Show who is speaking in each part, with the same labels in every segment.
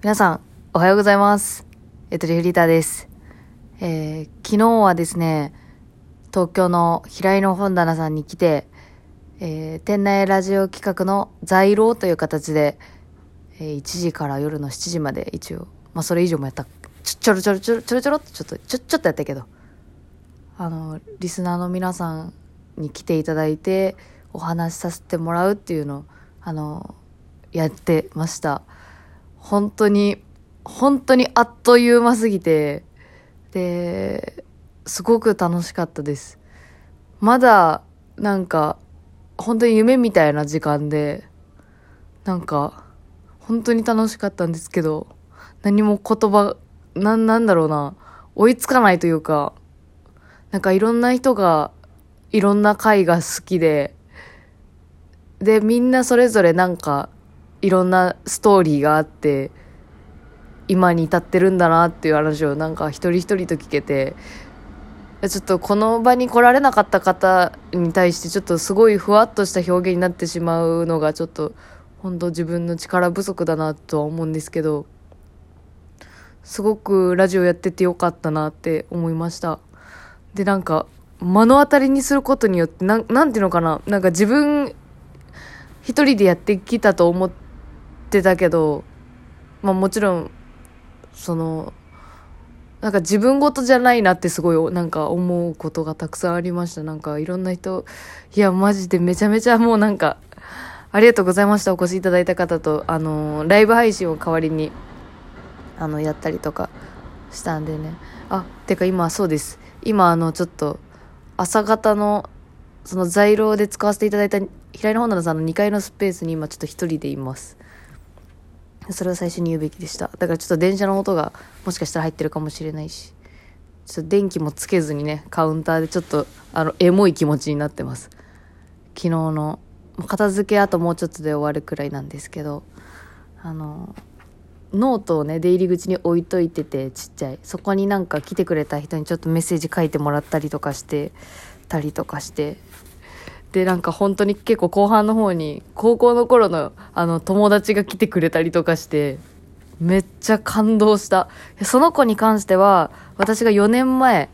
Speaker 1: 皆さん、おはようございます。エトリフリーターです。えー昨日はですね、東京の平井の本棚さんに来て、えー店内ラジオ企画の在廊という形で、えー1時から夜の7時まで一応、まあそれ以上もやった。ちょ、ちょろちょろちょろちょろちょろっとちょっと、ちょ、ちょっとやったけど、あの、リスナーの皆さんに来ていただいて、お話しさせてもらうっていうのを、あの、やってました。本当に、本当にあっという間すぎて、で、すごく楽しかったです。まだ、なんか、本当に夢みたいな時間で、なんか、本当に楽しかったんですけど、何も言葉、な、なんだろうな、追いつかないというか、なんかいろんな人が、いろんな回が好きで、で、みんなそれぞれなんか、いろんなストーリーがあって、今に至ってるんだなっていう話をなんか一人一人と聞けて、ちょっとこの場に来られなかった方に対してちょっとすごいふわっとした表現になってしまうのがちょっと本当自分の力不足だなとは思うんですけど、すごくラジオやっててよかったなって思いました。で、なんか、目の当たりにすることによって、なん、なんていうのかな、なんか自分一人でやってきたと思ってたけど、まあもちろん、その、なんか自分事じゃないなってすごいなんか思うことがたくさんありました。なんかいろんな人、いやマジでめちゃめちゃもうなんか、ありがとうございました。お越しいただいた方と、あのライブ配信を代わりに、あの、やったりとかしたんでね。あ、てか今そうです。今あの、ちょっと、朝方の、その在廊で使わせていただいた平井の本棚さんの2階のスペースに今ちょっと一人でいます。それを最初に言うべきでした。だからちょっと電車の音がもしかしたら入ってるかもしれないし、ちょっと電気もつけずにね、カウンターでちょっと、あの、エモい気持ちになってます。昨日の、片付けあともうちょっとで終わるくらいなんですけど、あの、ノートをね、出入り口に置いといてて、ちっちゃい。そこになんか来てくれた人にちょっとメッセージ書いてもらったりとかして、たりとかして、で、なんか本当に結構後半の方に、高校の頃のあの友達が来てくれたりとかして、めっちゃ感動した。その子に関しては、私が4年前、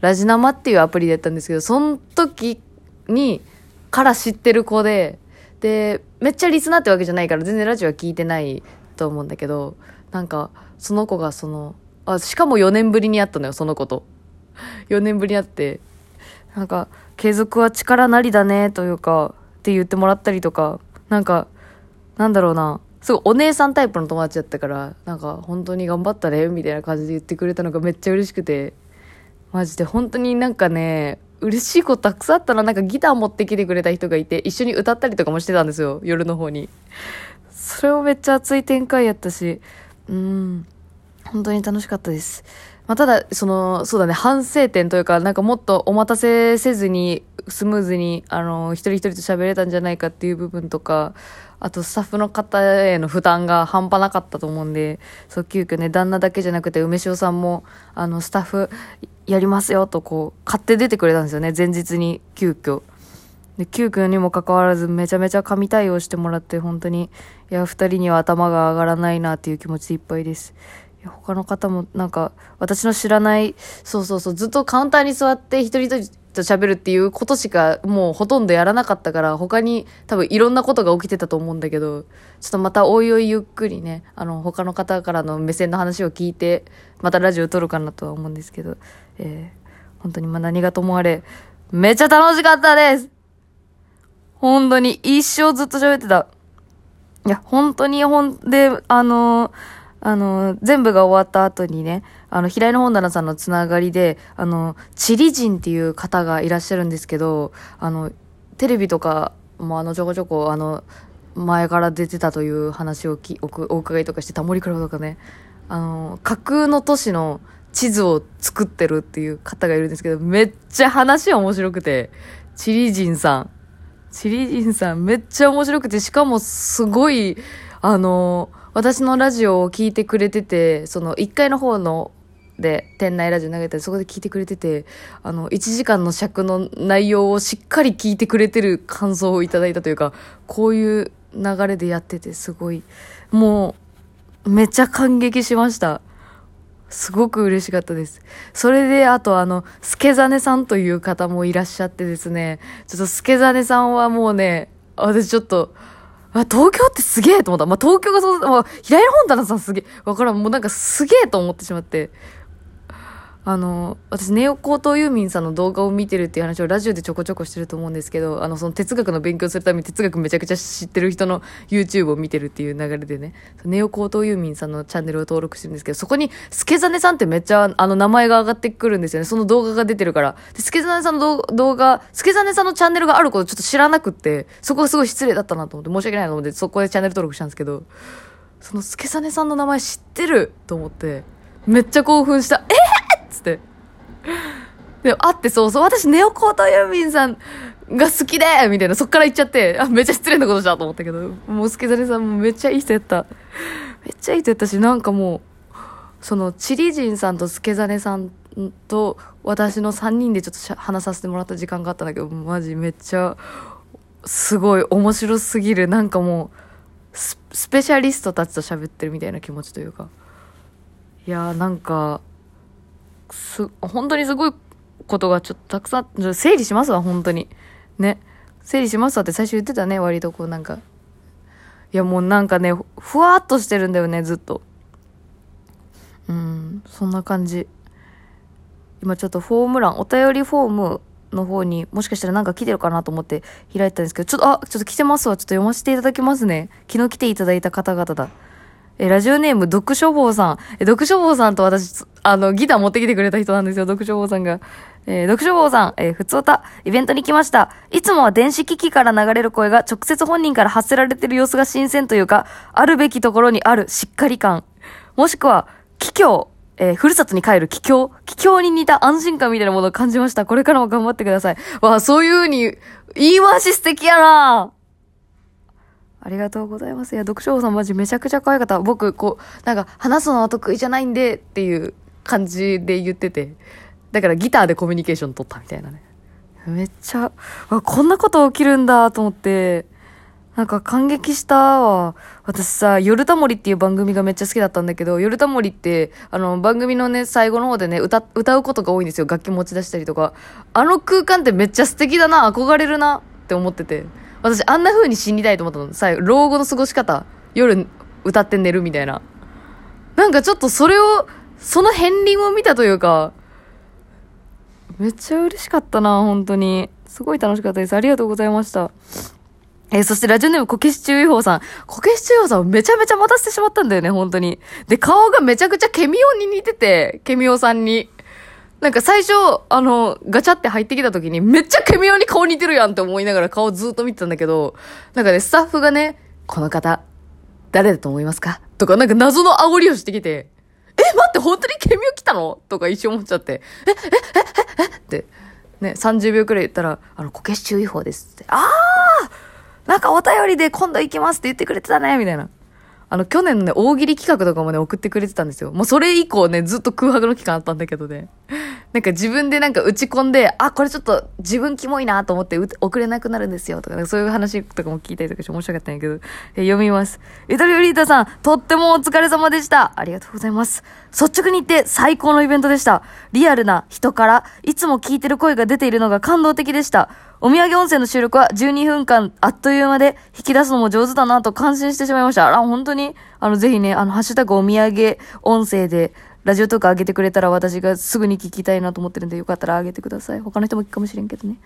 Speaker 1: ラジナマっていうアプリでやったんですけど、その時に、から知ってる子で、で、めっちゃリスナーってわけじゃないから、全然ラジオは聞いてないと思うんだけど、なんか、その子がその、あ、しかも4年ぶりに会ったのよ、その子と。4年ぶりに会って、なんか、継続は力なりだね、というか、って言ってもらったりとか、なんか、なんだろうな、すごいお姉さんタイプの友達だったから、なんか、本当に頑張ったね、みたいな感じで言ってくれたのがめっちゃ嬉しくて、マジで本当になんかね、嬉しいことたくさんあったな。なんかギター持ってきてくれた人がいて、一緒に歌ったりとかもしてたんですよ、夜の方に。それもめっちゃ熱い展開やったし、うん、本当に楽しかったです。まあ、ただ、その、そうだね、反省点というか、なんかもっとお待たせせずに、スムーズに、あの、一人一人と喋れたんじゃないかっていう部分とか、あとスタッフの方への負担が半端なかったと思うんで、そう、急遽ね、旦那だけじゃなくて、梅塩さんも、あの、スタッフやりますよと、こう、買って出てくれたんですよね、前日に、急遽。で、急遽にもかかわらず、めちゃめちゃ神対応してもらって、本当に、いや、二人には頭が上がらないなっていう気持ちでいっぱいです。他の方も、なんか、私の知らない、そうそうそう、ずっとカウンターに座って一人一人と喋るっていうことしか、もうほとんどやらなかったから、他に多分いろんなことが起きてたと思うんだけど、ちょっとまたおいおいゆっくりね、あの、他の方からの目線の話を聞いて、またラジオ撮るかなとは思うんですけど、えー、本当にまあ何がともあれ、めっちゃ楽しかったです本当に一生ずっと喋ってた。いや、本当に、ほんで、あのーあの、全部が終わった後にね、あの、平井の本棚さんのつながりで、あの、チリ人っていう方がいらっしゃるんですけど、あの、テレビとかもあの、ちょこちょこ、あの、前から出てたという話をきおくお伺いとかして、タモリクラブとかね、あの、架空の都市の地図を作ってるっていう方がいるんですけど、めっちゃ話面白くて、チリ人さん。チリ人さんめっちゃ面白くて、しかもすごい、あの、私のラジオを聞いてくれてて、その1階の方ので店内ラジオ投げてそこで聞いてくれてて、あの、1時間の尺の内容をしっかり聞いてくれてる感想をいただいたというか、こういう流れでやっててすごい、もう、めっちゃ感激しました。すごく嬉しかったです。それで、あとあの、スケザネさんという方もいらっしゃってですね、ちょっとスケザネさんはもうね、私ちょっと、あ、東京ってすげえと思った。まあ、東京がそう、まあ、平井本棚さんすげえ、わからん、もうなんかすげえと思ってしまって。あの、私、ネオ高等ユーミンさんの動画を見てるっていう話をラジオでちょこちょこしてると思うんですけど、あの、その哲学の勉強するために哲学めちゃくちゃ知ってる人の YouTube を見てるっていう流れでね、ネオ高等ユーミンさんのチャンネルを登録してるんですけど、そこに、スケザネさんってめっちゃ、あの、名前が上がってくるんですよね。その動画が出てるから。で、スケザネさんの動画、スケザネさんのチャンネルがあることちょっと知らなくって、そこがすごい失礼だったなと思って、申し訳ないなと思って、そこでチャンネル登録したんですけど、そのスケザネさんの名前知ってると思って、めっちゃ興奮した。えー、でも、会ってそうそう、私ネオコートユーミンさんが好きでみたいな、そっから言っちゃって、あ、めっちゃ失礼なことしたと思ったけど、もうスケザネさんもめっちゃいい人やった。めっちゃいい人やったし、なんかもう、その、チリ人さんとスケザネさんと私の3人でちょっと話させてもらった時間があったんだけど、マジめっちゃ、すごい面白すぎる。なんかもう、ススペシャリストたちと喋ってるみたいな気持ちというか。いやーなんか、す、本当にすごいことがちょっとたくさん、整理しますわ、本当に。ね。整理しますわって最初言ってたね、割とこうなんか。いやもうなんかね、ふわっとしてるんだよね、ずっと。うん、そんな感じ。今ちょっとフォーム欄、お便りフォームの方にもしかしたらなんか来てるかなと思って開いたんですけど、ちょっと、あ、ちょっと来てますわ。ちょっと読ませていただきますね。昨日来ていただいた方々だ。え、ラジオネーム、読書坊さん。え、読書坊さんと私、あの、ギター持ってきてくれた人なんですよ、読書坊さんが。えー読書坊さん、えー、ふつおた、イベントに来ました。いつもは電子機器から流れる声が直接本人から発せられてる様子が新鮮というか、あるべきところにあるしっかり感。もしくは、帰郷、えーふるさとに帰る帰郷、帰郷に似た安心感みたいなものを感じました。これからも頑張ってください。わあ、そういう風に、言い回し素敵やなありがとうございます。いや、読書王さんマジめちゃくちゃ可愛かった。僕、こう、なんか、話すのは得意じゃないんでっていう感じで言ってて。だからギターでコミュニケーション取ったみたいなね。めっちゃ、あ、こんなこと起きるんだと思って、なんか感激したわ。私さ、夜タモリっていう番組がめっちゃ好きだったんだけど、夜タモリって、あの、番組のね、最後の方でね、歌、歌うことが多いんですよ。楽器持ち出したりとか。あの空間ってめっちゃ素敵だな、憧れるなって思ってて。私、あんな風に死にたいと思ったの。さ、老後の過ごし方、夜歌って寝るみたいな。なんかちょっとそれを、その片鱗を見たというか、めっちゃ嬉しかったな、本当に。すごい楽しかったです。ありがとうございました。えーそしてラジオネームこけし注意報さん。こけし注意報さんをめちゃめちゃ待たせてしまったんだよね、本当に。で、顔がめちゃくちゃケミオに似てて、ケミオさんに。なんか最初、あの、ガチャって入ってきた時に、めっちゃケミオに顔似てるやんって思いながら顔ずっと見てたんだけど、なんかね、スタッフがね、この方、誰だと思いますか？とか、なんか謎の煽りをしてきて、待って、本当にケミオ来たの？とか一瞬思っちゃって、え、え、え、え、え？って、ね、30秒くらい言ったら、あの、こけし注意報ですって、あー！なんかお便りで今度行きますって言ってくれてたね、みたいな。あの、去年のね、大喜利企画とかもね、送ってくれてたんですよ。もうそれ以降ね、ずっと空白の期間あったんだけどね。なんか自分でなんか打ち込んで、あ、これちょっと自分キモいなと思って送れなくなるんですよとか、なんかそういう話とかも聞いたりとかして面白かったんやけど、え読みます。ゆとりおリータさん、とってもお疲れ様でした。ありがとうございます。率直に言って最高のイベントでした。リアルな人から、いつも聞いてる声が出ているのが感動的でした。お土産温泉の収録は12分間あっという間で引き出すのも上手だなと感心してしまいました。あら、本当に、あの、ぜひね、あの、ハッシュタグお土産音声で、ラジオとか上げてくれたら私がすぐに聞きたいなと思ってるんで、よかったら上げてください。他の人も聞くかもしれんけどね。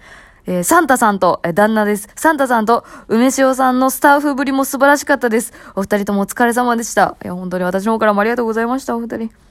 Speaker 1: えーサンタさんと、えー旦那です。サンタさんと、梅塩さんのスタッフぶりも素晴らしかったです。お二人ともお疲れ様でした。いや、本当に私の方からもありがとうございました、お二人。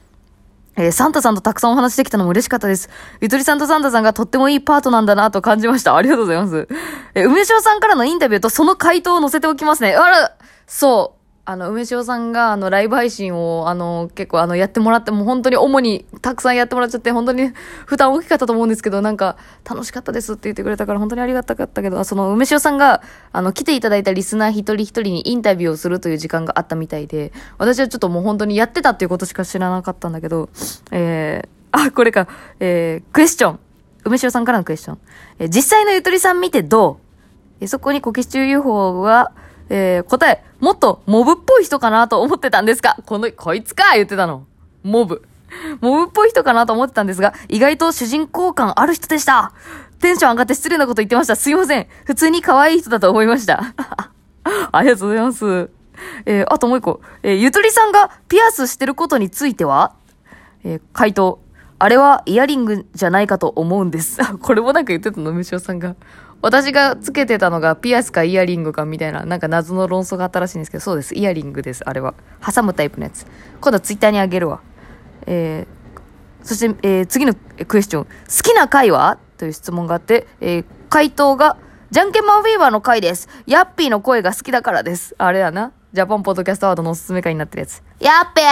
Speaker 1: えーサンタさんとたくさんお話できたのも嬉しかったです。ゆとりさんとサンタさんがとってもいいパートなんだなと感じました。ありがとうございます。えー梅塩さんからのインタビューとその回答を載せておきますね。あら、そう。あの、梅塩さんが、あの、ライブ配信を、あの、結構、あの、やってもらって、もう本当に主にたくさんやってもらっちゃって、本当に負担大きかったと思うんですけど、なんか、楽しかったですって言ってくれたから、本当にありがたかったけど、その、梅塩さんが、あの、来ていただいたリスナー一人一人にインタビューをするという時間があったみたいで、私はちょっともう本当にやってたっていうことしか知らなかったんだけど、えー、あ、これか、えー、クエスチョン。梅塩さんからのクエスチョン。えー実際のゆとりさん見てどう？えーそこにコケシチュー UFO が、えー、答え、もっとモブっぽい人かなと思ってたんですが、この、こいつか言ってたの。モブ。モブっぽい人かなと思ってたんですが、意外と主人公感ある人でした。テンション上がって失礼なこと言ってました。すいません。普通に可愛い人だと思いました。ありがとうございます。えー、あともう一個。えー、ゆとりさんがピアスしてることについては？えー、回答。あれはイヤリングじゃないかと思うんです。これもなんか言ってたの、むしおさんが。私がつけてたのがピアスかイヤリングかみたいな、なんか謎の論争があったらしいんですけど、そうです。イヤリングです、あれは。挟むタイプのやつ。今度ツイッターにあげるわ。えー、そして、えー、次のクエスチョン。好きな回は？という質問があって、えー、回答が、じゃんけんマンフィーバーの回です。ヤッピーの声が好きだからです。あれやな。ジャパンポッドキャストアワードのおすすめ回になってるやつ。やっべー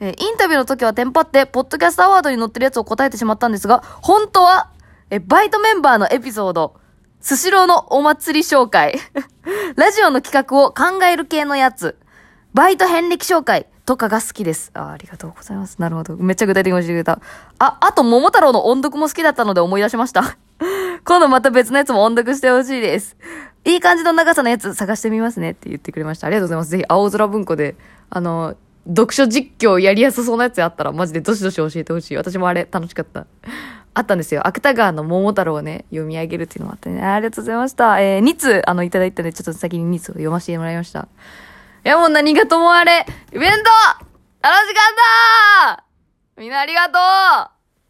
Speaker 1: えー、インタビューの時はテンパって、ポッドキャストアワードに載ってるやつを答えてしまったんですが、本当は、えバイトメンバーのエピソード、スシローのお祭り紹介。ラジオの企画を考える系のやつ。バイト遍歴紹介とかが好きです。あありがとうございます。なるほど。めっちゃ具体的に教えてくれた。あ、あと、桃太郎の音読も好きだったので思い出しました。今度また別のやつも音読してほしいです。いい感じの長さのやつ探してみますねって言ってくれました。ありがとうございます。ぜひ、青空文庫で、あの、読書実況やりやすそうなやつあったら、マジでどしどし教えてほしい。私もあれ楽しかった。あったんですよ。芥川の桃太郎をね、読み上げるっていうのもあってね。ありがとうございました。えー、2通、あの、いただいたんで、ちょっと先に2通を読ませてもらいました。いや、もう何がともあれ、イベント楽しかったみんなありがとうい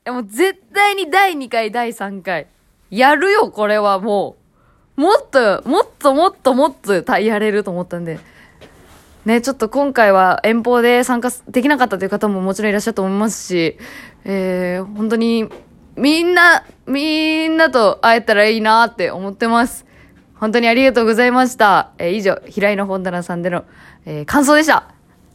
Speaker 1: や、もう絶対に第2回、第3回。やるよ、これはもう。もっと、もっともっともっとやれると思ったんで。ね、ちょっと今回は遠方で参加できなかったという方ももちろんいらっしゃると思いますし、えー、本当にみんな、みんなと会えたらいいなって思ってます。本当にありがとうございました。えー、以上、平井の本棚さんでの、えー、感想でした。